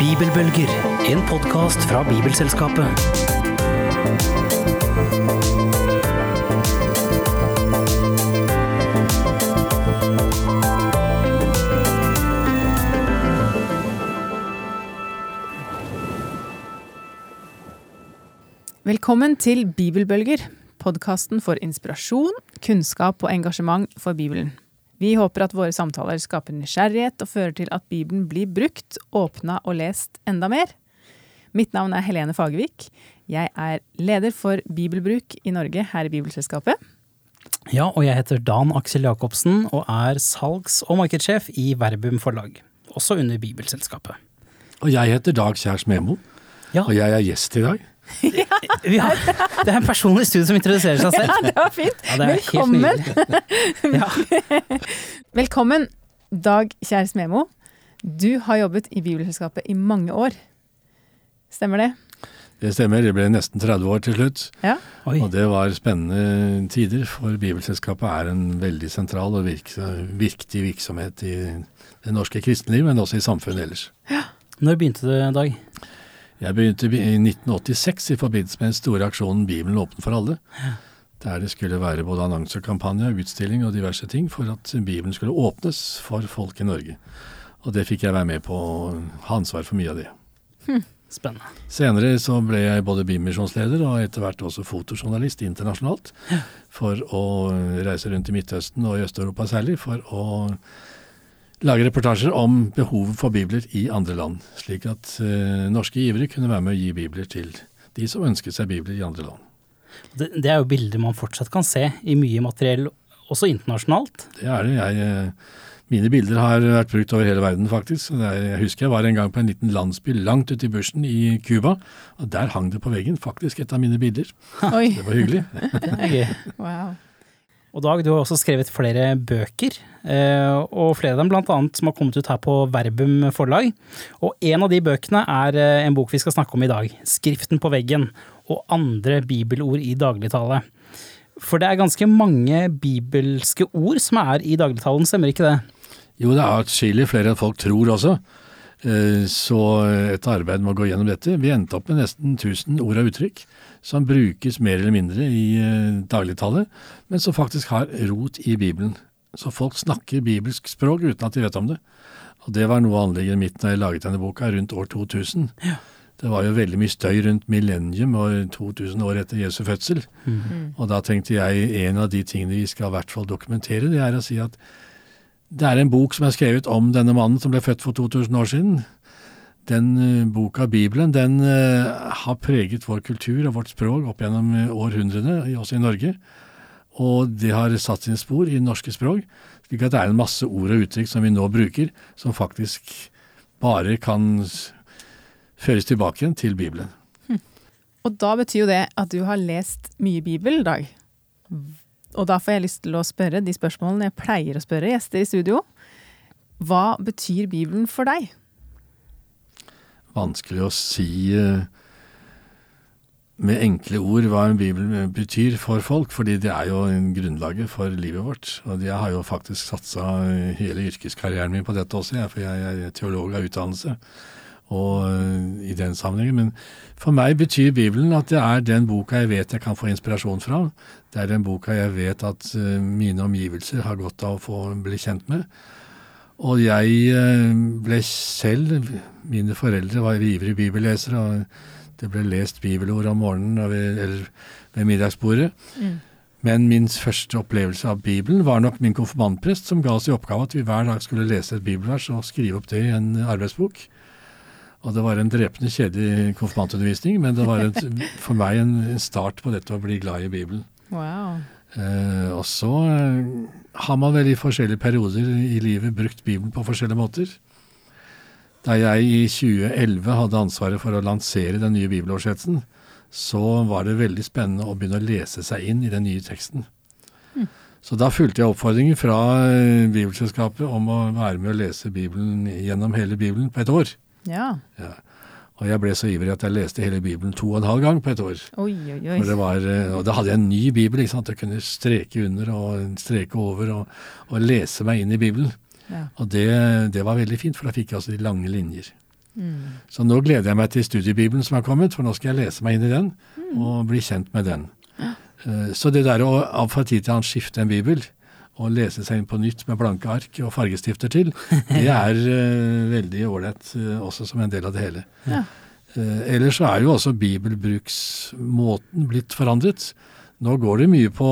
Bibelbølger, en podkast fra Bibelselskapet. Velkommen til Bibelbølger, podkasten for inspirasjon, kunnskap og engasjement for Bibelen. Vi håper at våre samtaler skaper nysgjerrighet og fører til at Bibelen blir brukt, åpna og lest enda mer. Mitt navn er Helene Fagervik. Jeg er leder for bibelbruk i Norge her i Bibelselskapet. Ja, og jeg heter Dan Aksel Jacobsen og er salgs- og markedssjef i Verbum forlag, også under Bibelselskapet. Og jeg heter Dag Kjærs Memo, Ja. og jeg er gjest i dag. Vi har, det er en person i studio som introduserer seg selv. Ja, det var fint! Ja, det Velkommen! Ja. Velkommen, Dag Kjærs Memo. Du har jobbet i Bibelselskapet i mange år. Stemmer det? Det stemmer, det ble nesten 30 år til slutt. Ja. Og det var spennende tider, for Bibelselskapet er en veldig sentral og viktig virksomhet i det norske kristenliv, men også i samfunnet ellers. Når begynte det, Dag? Jeg begynte i 1986 i forbindelse med den store aksjonen Bibelen åpen for alle. Der det skulle være både annonsekampanje, utstilling og diverse ting for at Bibelen skulle åpnes for folk i Norge. Og det fikk jeg være med på å ha ansvar for mye av det. Spennende. Senere så ble jeg både bimisjonsleder og etter hvert også fotojournalist internasjonalt. For å reise rundt i Midtøsten og i Øst-Europa særlig, for å lage reportasjer om behovet for bibler i andre land. Slik at eh, norske givere kunne være med å gi bibler til de som ønsket seg bibler i andre land. Det, det er jo bilder man fortsatt kan se i mye materiell, også internasjonalt. Det er det. Jeg, eh, mine bilder har vært brukt over hele verden, faktisk. Jeg husker jeg var en gang på en liten landsby langt ute i bushen i Cuba, og der hang det på veggen faktisk et av mine bilder. Oi. Det var hyggelig. Det er gøy. Wow. Og Dag, du har også skrevet flere bøker, eh, og flere av dem blant annet som har kommet ut her på Verbum forlag. Og en av de bøkene er eh, en bok vi skal snakke om i dag, 'Skriften på veggen' og andre bibelord i dagligtale. For det er ganske mange bibelske ord som er i dagligtalen, stemmer ikke det? Jo, det er atskillig flere enn folk tror også. Eh, Så et arbeid med å gå gjennom dette. Vi endte opp med nesten 1000 ord og uttrykk som brukes mer eller mindre i dagligtallet, dagligtale, men som faktisk har rot i Bibelen. Så folk snakker bibelsk språk uten at de vet om det. Og det var noe anlegget mitt da jeg laget denne boka, rundt år 2000. Det var jo veldig mye støy rundt millennium og 2000 år etter Jesu fødsel. Og da tenkte jeg en av de tingene vi skal i hvert fall dokumentere, det er å si at det er en bok som er skrevet om denne mannen som ble født for 2000 år siden. Den eh, boka, Bibelen, den eh, har preget vår kultur og vårt språk opp gjennom eh, århundrene, også i Norge. Og det har satt sine spor i norske språk, slik at det er en masse ord og uttrykk som vi nå bruker, som faktisk bare kan føres tilbake igjen til Bibelen. Og da betyr jo det at du har lest mye Bibel, Dag. Og da får jeg lyst til å spørre de spørsmålene jeg pleier å spørre gjester i studio. Hva betyr Bibelen for deg? Vanskelig å si eh, med enkle ord hva en bibel betyr for folk, fordi det er jo grunnlaget for livet vårt. Og jeg har jo faktisk satsa hele yrkeskarrieren min på dette også, jeg, for jeg er teolog av utdannelse. Og eh, i den sammenhengen. Men for meg betyr Bibelen at det er den boka jeg vet jeg kan få inspirasjon fra. Det er den boka jeg vet at eh, mine omgivelser har godt av å få bli kjent med. Og jeg eh, ble selv Mine foreldre var ivrige bibellesere, og det ble lest bibelord om morgenen og ved, eller ved middagsbordet. Men min første opplevelse av Bibelen var nok min konfirmantprest, som ga oss i oppgave at vi hver dag skulle lese et bibelvers og skrive opp det i en arbeidsbok. Og det var en drepende kjedelig konfirmantundervisning, men det var et, for meg en, en start på dette å bli glad i Bibelen. Wow. Eh, og så eh, har man vel i forskjellige perioder i livet brukt Bibelen på forskjellige måter. Da jeg i 2011 hadde ansvaret for å lansere den nye bibeloversettelsen, så var det veldig spennende å begynne å lese seg inn i den nye teksten. Så da fulgte jeg oppfordringen fra eh, Bibelselskapet om å være med å lese Bibelen gjennom hele Bibelen på et år. Ja. Ja. Og jeg ble så ivrig at jeg leste hele Bibelen to og en halv gang på et år. Oi, oi, oi. Det var, eh, og da hadde jeg en ny bibel. ikke sant? Jeg kunne streke under og streke over og, og lese meg inn i Bibelen. Ja. Og det, det var veldig fint, for da fikk jeg altså de lange linjer. Mm. Så nå gleder jeg meg til studiebibelen som er kommet, for nå skal jeg lese meg inn i den Mm. og bli kjent med den. Ja. Så det der å av fra tid til annen skifte en bibel og lese seg inn på nytt med blanke ark og fargestifter til, det er uh, veldig ålreit uh, også som en del av det hele. Ja. Uh, ellers så er jo også bibelbruksmåten blitt forandret. Nå går det mye på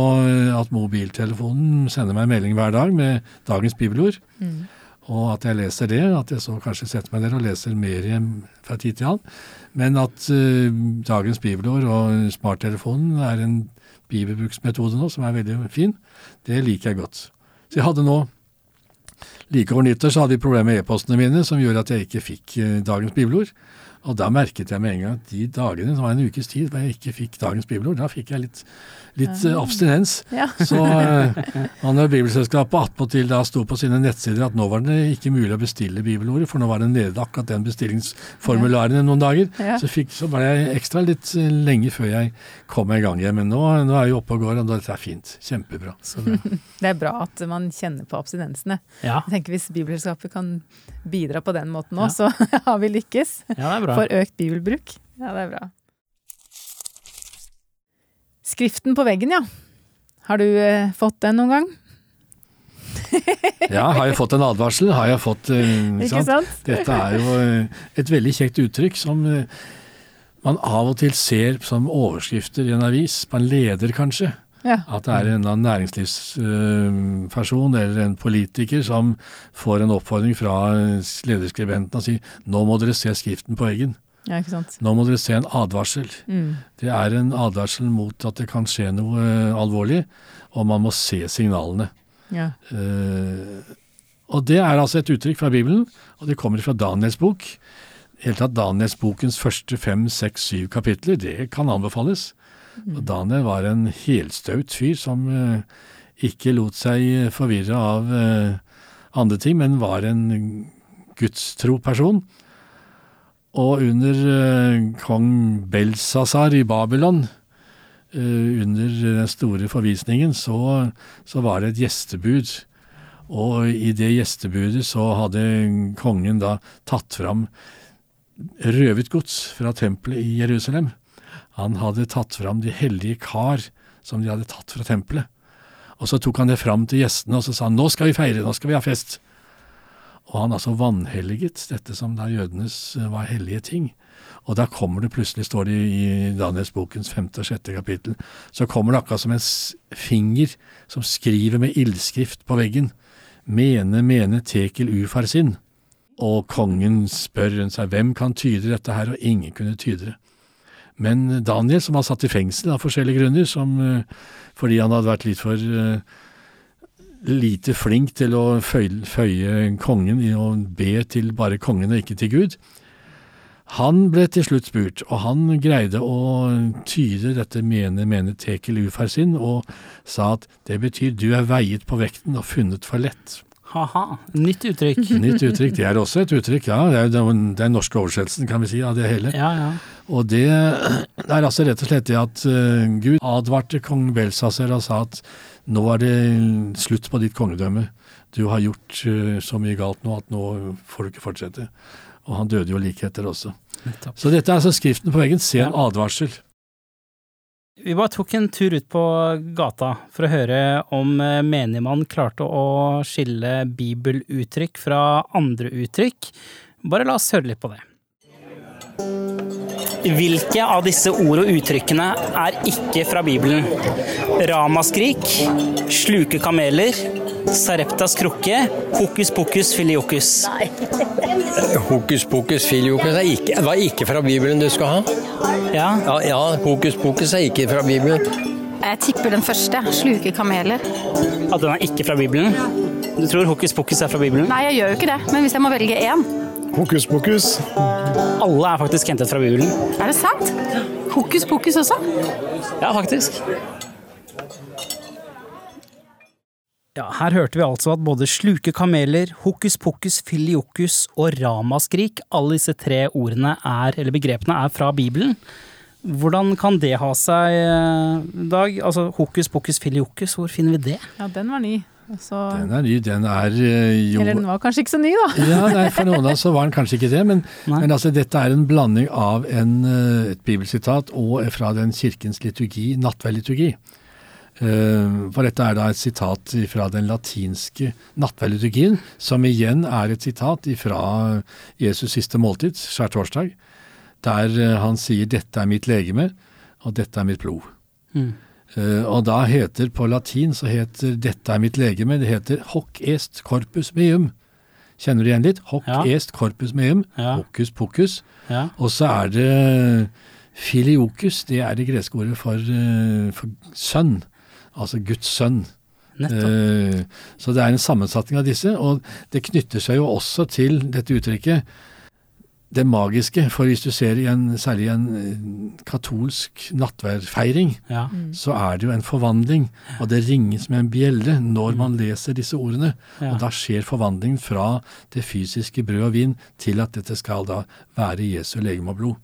at mobiltelefonen sender meg en melding hver dag med dagens bibelord. Mm. Og at jeg leser det, at jeg så kanskje setter meg ned og leser mer fra tid til annen. Men at dagens bibelord og smarttelefonen er en bibelbruksmetode nå som er veldig fin, det liker jeg godt. Så jeg hadde nå Like over nyttår så hadde jeg problemer med e-postene mine som gjorde at jeg ikke fikk eh, dagens bibelord. Og da merket jeg med en gang at de dagene, det var en ukes tid hvor jeg ikke fikk dagens bibelord, da fikk jeg litt, litt uh, abstinens. Ja. Så eh, og når Bibelselskapet attpåtil da sto på sine nettsider at nå var det ikke mulig å bestille bibelordet, for nå var det nede akkurat den bestillingsformularen i noen dager, Ja. så, fikk, så ble jeg ekstra litt eh, lenge før jeg kom i gang igjen. Men nå, nå er jeg oppe og går, og dette er fint. Kjempebra. Så bra. Det er bra at man kjenner på abstinensene. Ja, Jeg tenker Hvis Bibelselskapet kan bidra på den måten Ja. så har vi lykkes. ja, det er bra. For økt bibelbruk. Ja, det er bra. Skriften på veggen, ja. Har du eh, fått den noen gang? Ja, har jeg fått en advarsel? Har jeg fått eh, Ikke sant? Dette er jo eh, et veldig kjekt uttrykk som eh, man av og til ser som overskrifter i en avis, på en leder kanskje. Ja. At det er en næringslivsperson eller en politiker som får en oppfordring fra eh, lederskribenten og sier nå må dere se skriften på veggen. ja. Nå må dere se en advarsel. Mm. Det er en advarsel mot at det kan skje noe eh, alvorlig, og man må se signalene. Ja. Uh, og det er altså et uttrykk fra Bibelen, og det kommer fra Daniels bok. Helt tatt Daniels bokens første fem, seks, syv kapitler, det kan anbefales. Og Daniel var en helstaut fyr som eh, ikke lot seg forvirre av eh, andre ting, men var en gudstro person. Og under eh, kong Belsasar i Babylon, eh, under den store forvisningen, så, så var det et gjestebud. Og i det gjestebudet så hadde kongen da tatt fram røvet gods fra tempelet i Jerusalem. Han hadde tatt fram de hellige kar som de hadde tatt fra tempelet. Og så tok han det fram til gjestene og så sa han, nå skal vi feire, nå skal vi ha fest. Og han altså vanhelliget dette som da jødenes eh, var hellige ting. Og da kommer det plutselig, står det i Daniels bokens femte og sjette kapittel, så kommer det akkurat som en finger som skriver med ildskrift på veggen. Mene, mene, tekel ufarsin. Og kongen spør seg hvem kan tyde dette her, og ingen kunne tyde det. Men Daniel, som var satt i fengsel av forskjellige grunner, som, eh, fordi han hadde vært litt for eh, lite flink til å føye, kongen i å be til bare kongen og ikke til Gud, han ble til slutt spurt, og han greide å tyde dette mene, mene tekel ufarsin, og sa at det betyr du er veiet på vekten og funnet for lett. Ha-ha. Nytt uttrykk. Nytt uttrykk, det er også et uttrykk, ja. Det er den, norske oversettelsen, kan vi si, av det hele. Ja, ja. Og det er altså rett og slett det at eh, Gud advarte kong Belsaser og sa at nå er det slutt på ditt kongedømme. Du har gjort eh, så mye galt nå at nå får du ikke fortsette. Og han døde jo like etter også. Så dette er altså skriften på veggen. Se en advarsel. Vi bare tok en tur ut på gata for å høre om eh, menigmann klarte å skille bibeluttrykk fra andre uttrykk. Bare la oss høre litt på det. Hvilke av disse ord og uttrykkene er ikke fra Bibelen? Ramaskrik, sluke kameler, Sareptas krukke, hokus pokus filiokus. Hokus pokus filiokus er ikke, var ikke fra Bibelen du skal ha. Ja, Ja, ja, hokus pokus er ikke fra Bibelen. Jeg tipper den første. Sluke kameler. at den er ikke fra Bibelen. Du tror hokus pokus er fra Bibelen? Nei, jeg gjør jo ikke det, men hvis jeg må velge én Hokus pokus. Alle er faktisk hentet fra Bibelen. Er det sant? Hokus pokus også? Ja, faktisk. Ja, her hørte vi altså at både sluke kameler, hokus pokus filiokus og ramaskrik, alle disse tre ordene er, eller begrepene er fra Bibelen. Hvordan kan det ha seg, eh, Dag? Altså hokus pokus filiokus, hvor finner vi det? Ja, den var ny. Så, Den er ny. Den er eh, jo eller den var kanskje ikke så ny, da. Ja, nei, For noen av oss så var den kanskje ikke det, men, men altså, dette er en blanding av en, eh, et bibelsitat og fra den kirkens liturgi, nattverdliturgi. Eh, For dette er da et sitat fra den latinske nattverdliturgien, som igjen er et sitat fra Jesus siste måltid, skjærtorsdag, der han sier 'dette er mitt legeme, og dette er mitt blod'. Mm. Eh, og da heter på latin så heter 'dette er mitt legeme', det heter 'hoc est corpus meum'. Kjenner du igjen litt? Hoc Ja. est corpus meum. Ja. Hokus pokus. Ja. Og så er det filiokus, det er det greske ordet for, eh, for sønn. Altså Guds sønn. Nettopp. Eh, Så det er en sammensetning av disse, og det knytter seg jo også til dette uttrykket det magiske. For hvis du ser i en, særlig i en eh, katolsk nattverdfeiring, Ja. så er det jo en forvandling, og det ringes med en bjelle når man leser disse ordene. Ja. Og da skjer forvandlingen fra det fysiske brød og vin til at dette skal da være Jesu legeme og blod.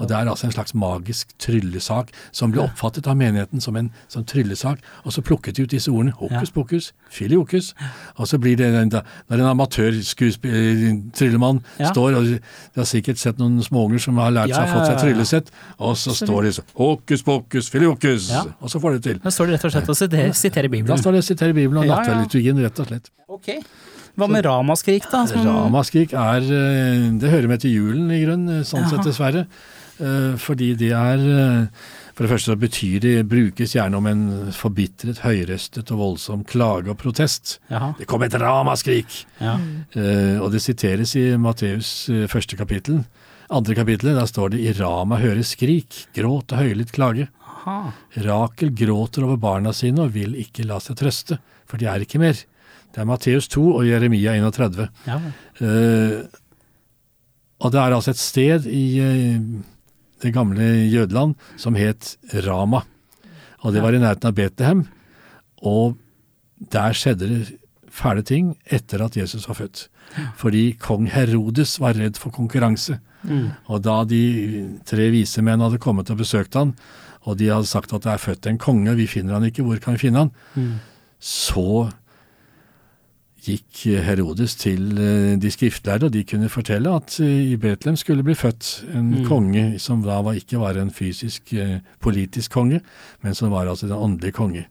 Og det er altså en slags magisk tryllesak som ble oppfattet av menigheten som en som tryllesak, og så plukket de ut disse ordene, hokus pokus, filiokus, og så blir det en, når en amatør-tryllemann Ja. står, og de har sikkert sett noen småunger som har lært seg å få seg tryllesett, og så står de så hokus pokus, filiokus, og så får de det til. Da står det rett og slett og siterer, Bibelen. Da står det å sitere Bibelen og Ja, rett og slett. Ok. Hva med ramaskrik, da? Som, Ramaskrik er eh, Det hører med til julen, i grunn, Sånn sånn sett, dessverre. Eh, Fordi det er eh, For det første så betyr det brukes gjerne om en forbitret, høyrøstet og voldsom klage og protest. Jaha. Det kom et ramaskrik! Ja. Eh, og det siteres i Matteus eh, første kapittel. Andre kapittelet, der står det 'I Rama høres skrik, gråt og høylytt klage'. Aha. Rakel gråter over barna sine og vil ikke la seg trøste, for de er ikke mer. Det er Matteus 2 og Jeremia 31. Ja. Eh, og det er altså et sted i eh, det gamle Jødeland som het Rama. Og det var i nærheten av Betlehem. Og der skjedde det fæle ting etter at Jesus var født. Fordi kong Herodes var redd for konkurranse. Mm. Og da de tre vise menn hadde kommet og besøkt han, og de hadde sagt at det er født en konge, vi finner han ikke, hvor kan vi finne han? Mm. Så gikk Herodes til eh, de skriftlærde, og de kunne fortelle at eh, i Betlehem skulle bli født en Mm. konge som da var, ikke var en fysisk, eh, politisk konge, men som var altså den åndelige konge.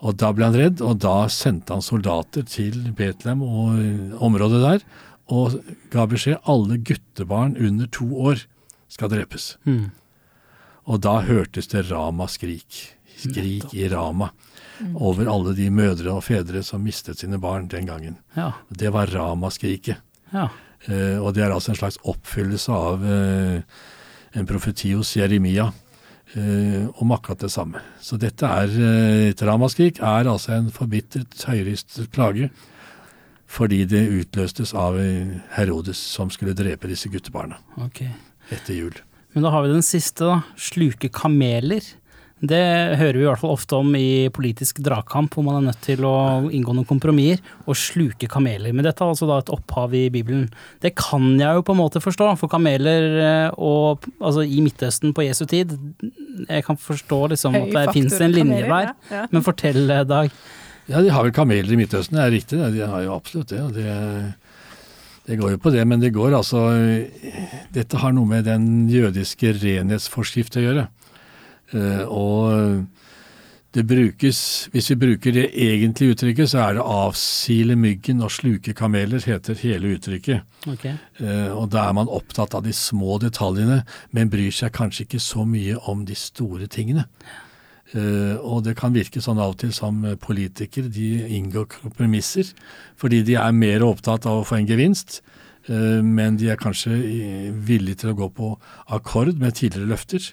Og da ble han redd, og da sendte han soldater til Betlehem og området der, og ga beskjed alle guttebarn under to år skal drepes. Mm. Og da hørtes det Rama skrik. Skrik i Rama. Over alle de mødre og fedre som mistet sine barn den gangen. Ja. Det var Ramaskriket. Ja. Eh, og det er altså en slags oppfyllelse av eh, en profeti hos Jeremia eh, om akkurat det samme. Så dette er eh, et ramaskrik er altså en forbitret, høyrystet plage fordi det utløstes av eh, Herodes som skulle drepe disse guttebarna okay. etter jul. Men da har vi den siste, da. Sluke kameler. Det hører vi i hvert fall ofte om i politisk dragkamp, hvor man er nødt til å inngå noen kompromisser og sluke kameler. Men dette er altså da et opphav i Bibelen. Det kan jeg jo på en måte forstå, for kameler eh, og altså i Midtøsten på Jesu tid Jeg kan forstå liksom at det fins en linje der. Men fortell, eh, Dag. Ja, de har vel kameler i Midtøsten, det er riktig. det. De har jo absolutt det. og det. Det går jo på det, men det går altså Dette har noe med den jødiske renhetsforskrift å gjøre. Eh, og det brukes Hvis vi bruker det egentlige uttrykket, så er det 'avsile myggen og sluke kameler', heter hele uttrykket. Okay. Eh, og da er man opptatt av de små detaljene, men bryr seg kanskje ikke så mye om de store tingene. Eh, og det kan virke sånn av og til som politikere, de inngår kompromisser fordi de er mer opptatt av å få en gevinst, eh, men de er kanskje villige til å gå på akkord med tidligere løfter,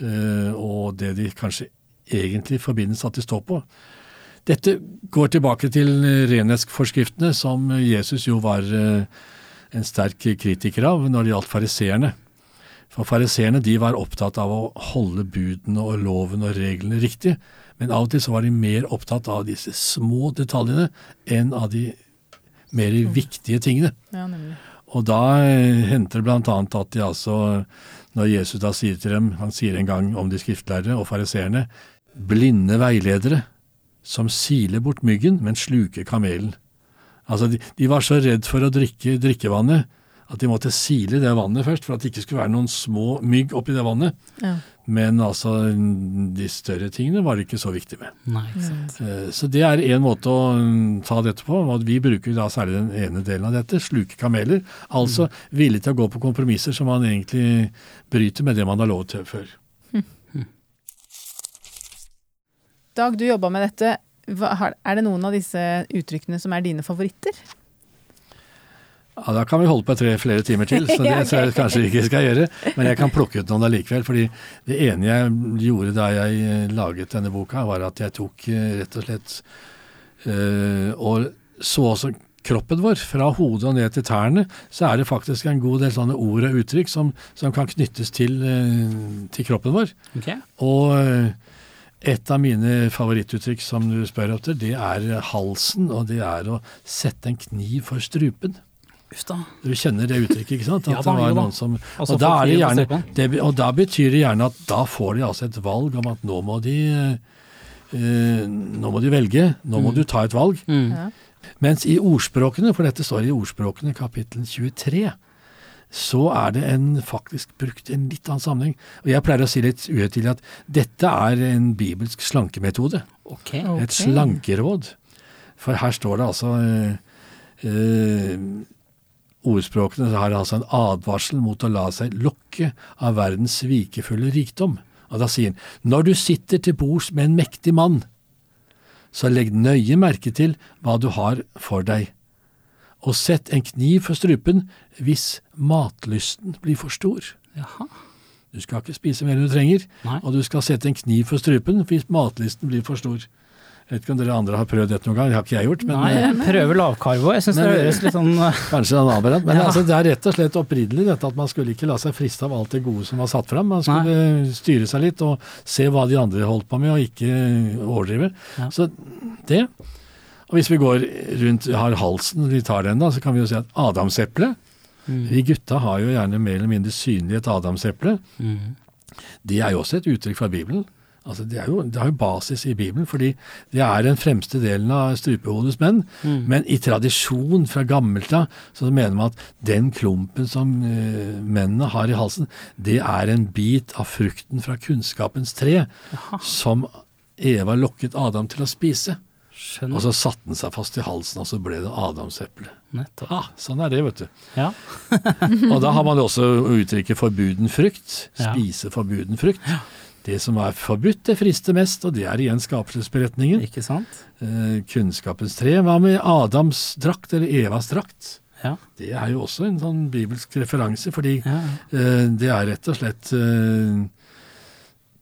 og det de kanskje egentlig forbindes at de står på. Dette går tilbake til eh, renhetsforskriftene, som Jesus jo var eh, en sterk kritiker av når det gjaldt fariseerne. For fariseerne de var opptatt av å holde budene og loven og reglene riktig, Men av og til så var de mer opptatt av disse små detaljene enn av de mer viktige tingene. Ja. Og da eh, henter det annet at de altså, når Jesus da sier til dem, han sier en gang om de skriftlærere og fariseerne, blinde veiledere som siler bort myggen, men sluker kamelen. Altså, de, de var så redd for å drikke drikkevannet at de måtte sile det vannet først, for at det ikke skulle være noen små mygg oppi det vannet. Ja. Men altså, de større tingene var det ikke så viktig med. Nei, ikke sant. Eh, Så det er en måte å mm, ta dette på. og Vi bruker da særlig den ene delen av dette, sluke kameler. Altså villig til å gå på kompromisser som man egentlig bryter med det man har lov til før. Dag, du jobba med dette. Er det noen av disse uttrykkene som er dine favoritter? Ja, Da kan vi holde på tre flere timer til, så det tror jeg kanskje ikke skal gjøre. Men jeg kan plukke ut noen allikevel. fordi det ene jeg gjorde da jeg eh, laget denne boka, var at jeg tok eh, rett og slett øh, og så også kroppen vår. Fra hodet og ned til tærne så er det faktisk en god del sånne ord og uttrykk som, som kan knyttes til, til kroppen vår. Ok. Og et av mine favorittuttrykk som du spør etter, det er halsen, og det er å sette en kniv for strupen. Du kjenner det uttrykket, ikke sant? At Ja da, det var noen som, Altså, og, da er det gjerne, det, og da betyr det gjerne at da får de altså et valg om at nå må de eh, nå må de velge, nå må du ta et valg. Mm. Ja. Mens i ordspråkene, for dette står i ordspråkene kapittel 23, så er det en, faktisk brukt en litt annen sammenheng. Og jeg pleier å si litt uhøytidelig at dette er en bibelsk slankemetode. Ok. Ok. Et slankeråd. For her står det altså eh, eh, Ordspråkene har altså en advarsel mot å la seg lokke av verdens svikefulle rikdom. Og da sier han, når du sitter til bords med en mektig mann, så legg nøye merke til hva du har for deg, og sett en kniv for strupen hvis matlysten blir for stor. Jaha. Du skal ikke spise mer enn du trenger, Nei. og du skal sette en kniv for strupen hvis matlysten blir for stor. Jeg vet ikke om dere andre har prøvd dette noen gang, det har ikke jeg gjort, men Nei, eh, jeg prøver lavkarbo. Jeg syns det Men- høres litt sånn eh, kanskje en annen variant. Men Ja. altså, det er rett og slett opprinnelig dette at man skulle ikke la seg friste av alt det gode som var satt fram. Man skulle styre seg litt og se hva de andre holdt på med, og ikke overdrive. Ja. Så det. Og hvis vi går rundt, har halsen, vi tar den da, så kan vi jo si at adamseplet mm. Vi gutta har jo gjerne mer eller mindre synlig et adamseple. Mm. Det er jo også et uttrykk fra Bibelen. Altså det, er jo, det har jo basis i Bibelen, fordi det er den fremste delen av strupehodets menn. Mm. Men i tradisjon fra gammelt av så mener man at den klumpen som uh, mennene har i halsen, det er en bit av frukten fra kunnskapens tre Aha. som Eva lokket Adam til å spise. Og så satte den seg fast i halsen, og så ble det adamseplet. Nettopp. Ah, sånn er det, vet du. Ja. Og da har man også uttrykket forbuden frukt. Ja. Spise forbuden frukt. Det som er forbudt, det frister mest, og det er igjen skapelsesberetningen. Ikke sant? Eh, kunnskapens tre. Hva med Adams drakt, eller Evas drakt? Ja. Det er jo også en sånn bibelsk referanse, fordi ja. eh, det er rett og slett eh,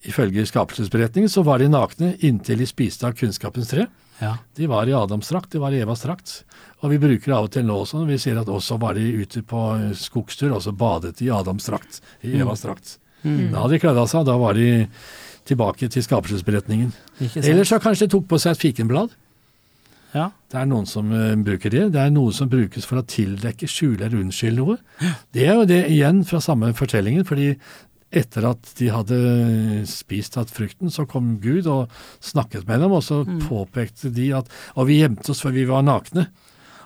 Ifølge skapelsesberetningen så var de nakne inntil de spiste av kunnskapens tre. ja. De var i Adams drakt, de var i Evas drakt. Og vi bruker det av og til nå også, når vi ser at også var de ute på skogstur, og så badet de i Adams drakt, i Evas drakt. Mm. Da hadde de kledd av seg, da var de tilbake til skapelsesberetningen. Ellers? Eller så kanskje de tok på seg et fikenblad. Ja. Det er noen som uh, bruker det. Det er noe som brukes for å tildekke, skjule eller unnskylde noe. Det er jo det igjen fra samme fortellingen, fordi etter at de hadde spist av frukten, så kom Gud og snakket med dem, og så påpekte de at Og vi gjemte oss for vi var nakne.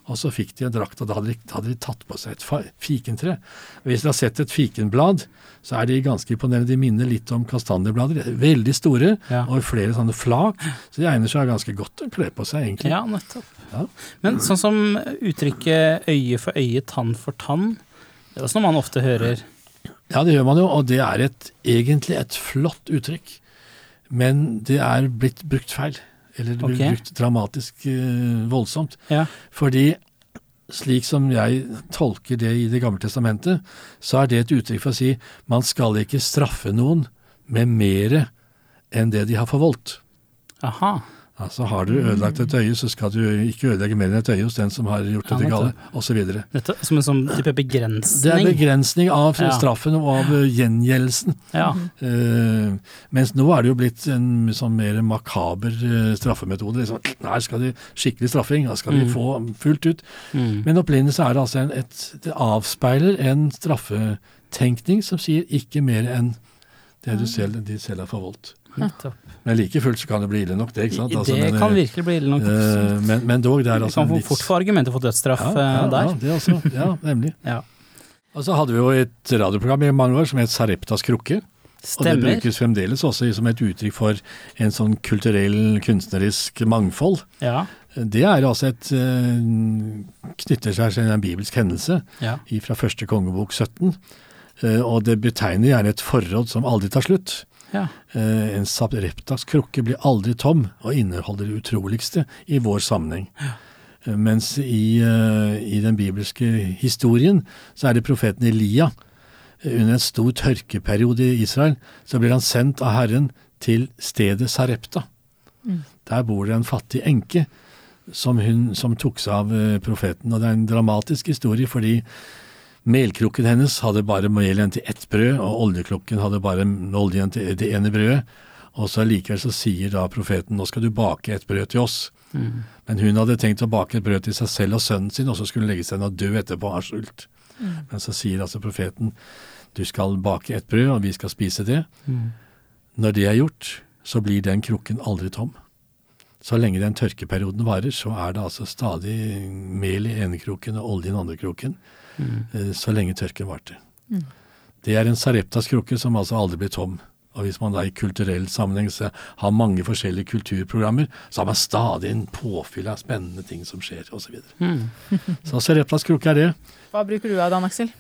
Og så fikk de en drakt, og da hadde de, da hadde de tatt på seg et fikentre. Hvis dere har sett et fikenblad, så er de ganske imponerende. De minner litt om kastanjeblader. Er Veldig store, Ja. og flere sånne flak. Så de egner seg ganske godt å kle på seg, egentlig. ja, nettopp. Ja. Men sånn som uttrykket øye for øye, tann for tann, det er også noe man ofte hører. Ja, det gjør man jo, og det er et, egentlig et flott uttrykk. Men det er blitt brukt feil. Eller det blir okay. brukt dramatisk uh, voldsomt. Ja. Fordi slik som jeg tolker det i Det gamle testamentet, så er det et uttrykk for å si man skal ikke straffe noen med mere enn det de har forvoldt. Aha. Altså Har du ødelagt et øye, så skal du ikke ødelegge mer enn et øye hos den som har gjort dette gale, osv. Som en sånn type Det er begrensning. begrensning av straffen og av eh, gjengjeldelsen. Ja. Uh, mens nå er det jo blitt en sånn mer makaber eh, straffemetode. Liksom. Her skal de skikkelig straffing, her skal de Mm. få fullt ut. Mm. Men opprinnelig så er det altså en, et, det avspeiler en straffetenkning som sier ikke mer enn det du selv, de selv har forvoldt. Nettopp. Men like fullt så kan det bli ille nok, det. ikke sant? Altså, det men, kan eh, virkelig bli ille nok. Uh, men, men dog, det er altså kan en litt- fort få argumenter for dødsstraff ja, eh, ja, der. Ja, det også. Ja, nemlig. Ja. Og så hadde vi jo et radioprogram i mange år som het Sareptas krukke. Og det brukes fremdeles også som et uttrykk for en sånn kulturell, kunstnerisk mangfold. Ja. Det er altså et eh, knytter seg til en bibelsk hendelse ja. fra første kongebok 17. eh, og det betegner gjerne et forråd som aldri tar slutt. Ja. Eh, en Sareptas krukke blir aldri tom og inneholder det utroligste i vår sammenheng. Eh, Mens i, eh, i den bibelske historien så er det profeten Elia. Eh, Under en stor tørkeperiode i Israel så blir han sendt av Herren til stedet Sarepta. Der bor det en fattig enke som, hun, som tok seg av eh, profeten. Og det er en dramatisk historie fordi melkrukken hennes hadde bare mel igjen til ett brød, og oljekrukken hadde bare olje igjen til det ene brødet. Og så likevel så sier da profeten nå skal du bake et brød til oss. Mm. Men hun hadde tenkt å bake et brød til seg selv og sønnen sin, og så skulle hun legge seg ned og dø etterpå av sult. Men så sier altså profeten du skal bake et brød, og vi skal spise det. Mm. Når det er gjort, så blir den krukken aldri tom. Så lenge den tørkeperioden varer, så er det altså stadig mel i ene kroken og olje i den andre kroken. Mm. eh, Så lenge tørken varte. Det er en Sareptas krukke som altså aldri blir tom. Og hvis man da i kulturell sammenheng så har mange forskjellige kulturprogrammer, så har man stadig en påfyll av spennende ting som skjer, osv. Så. Mm. så Sareptas krukke er det. Hva bruker du av Dan Aksel?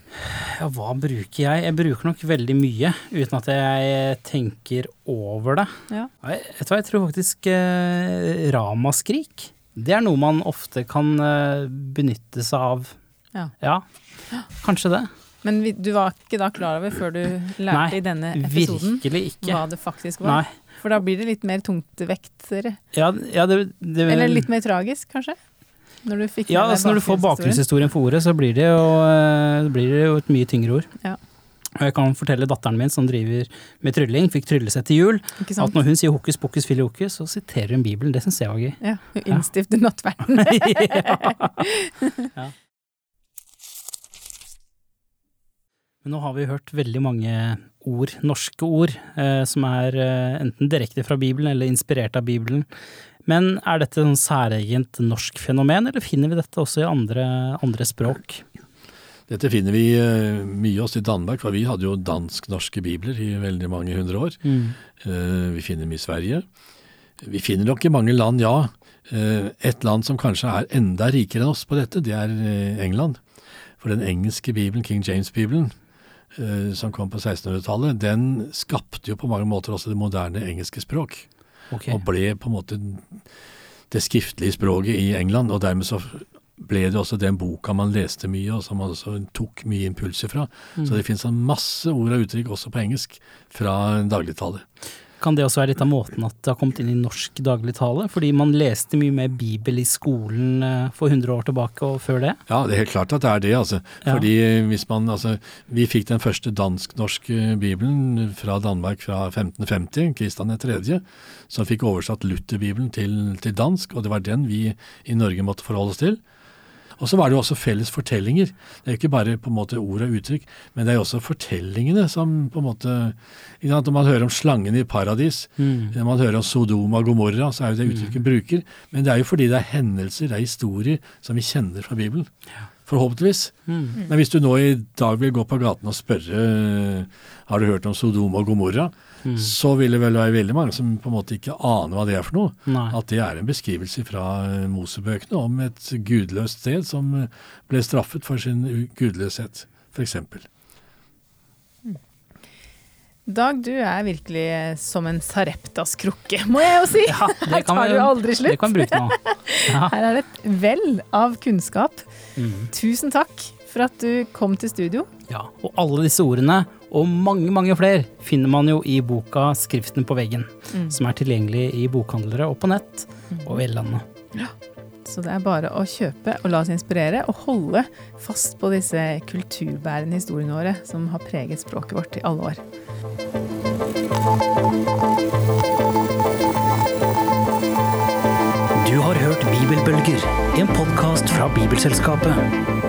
Ja, hva bruker jeg? Jeg bruker nok veldig mye, uten at jeg tenker over det. Ja. Jeg, Vet du hva, jeg tror faktisk eh, ramaskrik, det er noe man ofte kan eh, benytte seg av. Ja. kanskje det. Men du var ikke da klar over før du lærte Nei, i denne episoden ikke. hva det faktisk var? Nei. For da blir det litt mer tungtvektere. Ja, ja, det, det, Eller litt mer tragisk, kanskje? Når du Ja, altså når du får bakgrunnshistorien. for ordet, så blir det jo, eh, blir det jo et mye tyngre ord. Ja. Og jeg kan fortelle datteren min som driver med trylling, fikk tryllesett til jul, at når hun sier hokus pokus filiokus, så siterer hun Bibelen. Det syns jeg var gøy. Ja, hun innstifter nattverden. ja. Men nå har vi hørt veldig mange ord, norske ord, eh, som er eh, enten direkte fra Bibelen eller inspirert av Bibelen. Men er dette sånn særegent norsk fenomen, eller finner vi dette også i andre, andre språk? Dette finner vi eh, mye også i Danmark, for vi hadde jo dansk-norske bibler i veldig mange hundre år. Mm. vi finner dem i Sverige. Vi finner nok i mange land, ja. Et land som kanskje er enda rikere enn oss på dette, det er England. For den engelske bibelen, King James-bibelen, som kom på 1600-tallet, den skapte jo på mange måter også det moderne engelske språk. Okay. Og ble på en måte det skriftlige språket i England, og dermed så ble det også den boka man leste mye, og som man også tok mye impulser fra. Så det finnes masse ord og uttrykk også på engelsk fra dagligtale. Kan det også være litt av måten at det har kommet inn i norsk dagligtale? Fordi man leste mye mer Bibel i skolen eh, for 100 år tilbake og før det? Ja, det er helt klart at det er det, altså. Ja. Fordi hvis man, altså, Vi fikk den første dansk-norske bibelen fra Danmark fra 1550, Kristian 3., som fikk oversatt Lutherbibelen til, til dansk, og det var den vi i Norge måtte forholde oss til. Og så var det jo også felles fortellinger. Det er jo ikke bare på en måte ord og uttrykk, men det er jo også fortellingene som på en måte ikke sant, Når man hører om slangen i paradis, når man hører om Sodoma og Gomorra, så er jo det uttrykket bruker. Men det er jo fordi det er hendelser, det er historier som vi kjenner fra Bibelen. Forhåpentligvis. Men hvis du nå i dag vil gå på gaten og spørre har du hørt om Sodoma og Gomorra, så vil det vel være veldig mange som på en måte ikke aner hva det er for noe. Nei. At det er en beskrivelse fra eh, Mosebøkene om et gudløst sted som eh, ble straffet for sin gudløshet, f.eks. Dag, du er virkelig som en Sareptas krukke, må jeg jo si. Ja, Her tar du aldri slutt. Det kan vi bruke nå. Ja. Her er det et vell av kunnskap. Mm. Tusen takk for at du kom til studio. ja. Og alle disse ordene Og mange, mange flere finner man jo i boka 'Skriften på veggen', som er tilgjengelig i bokhandlere og på nett over hele landet. Ja. Så det er bare å kjøpe og la oss inspirere, og holde fast på disse kulturbærende historiene våre som har preget språket vårt i alle år. Du har hørt Bibelbølger, en podkast fra Bibelselskapet.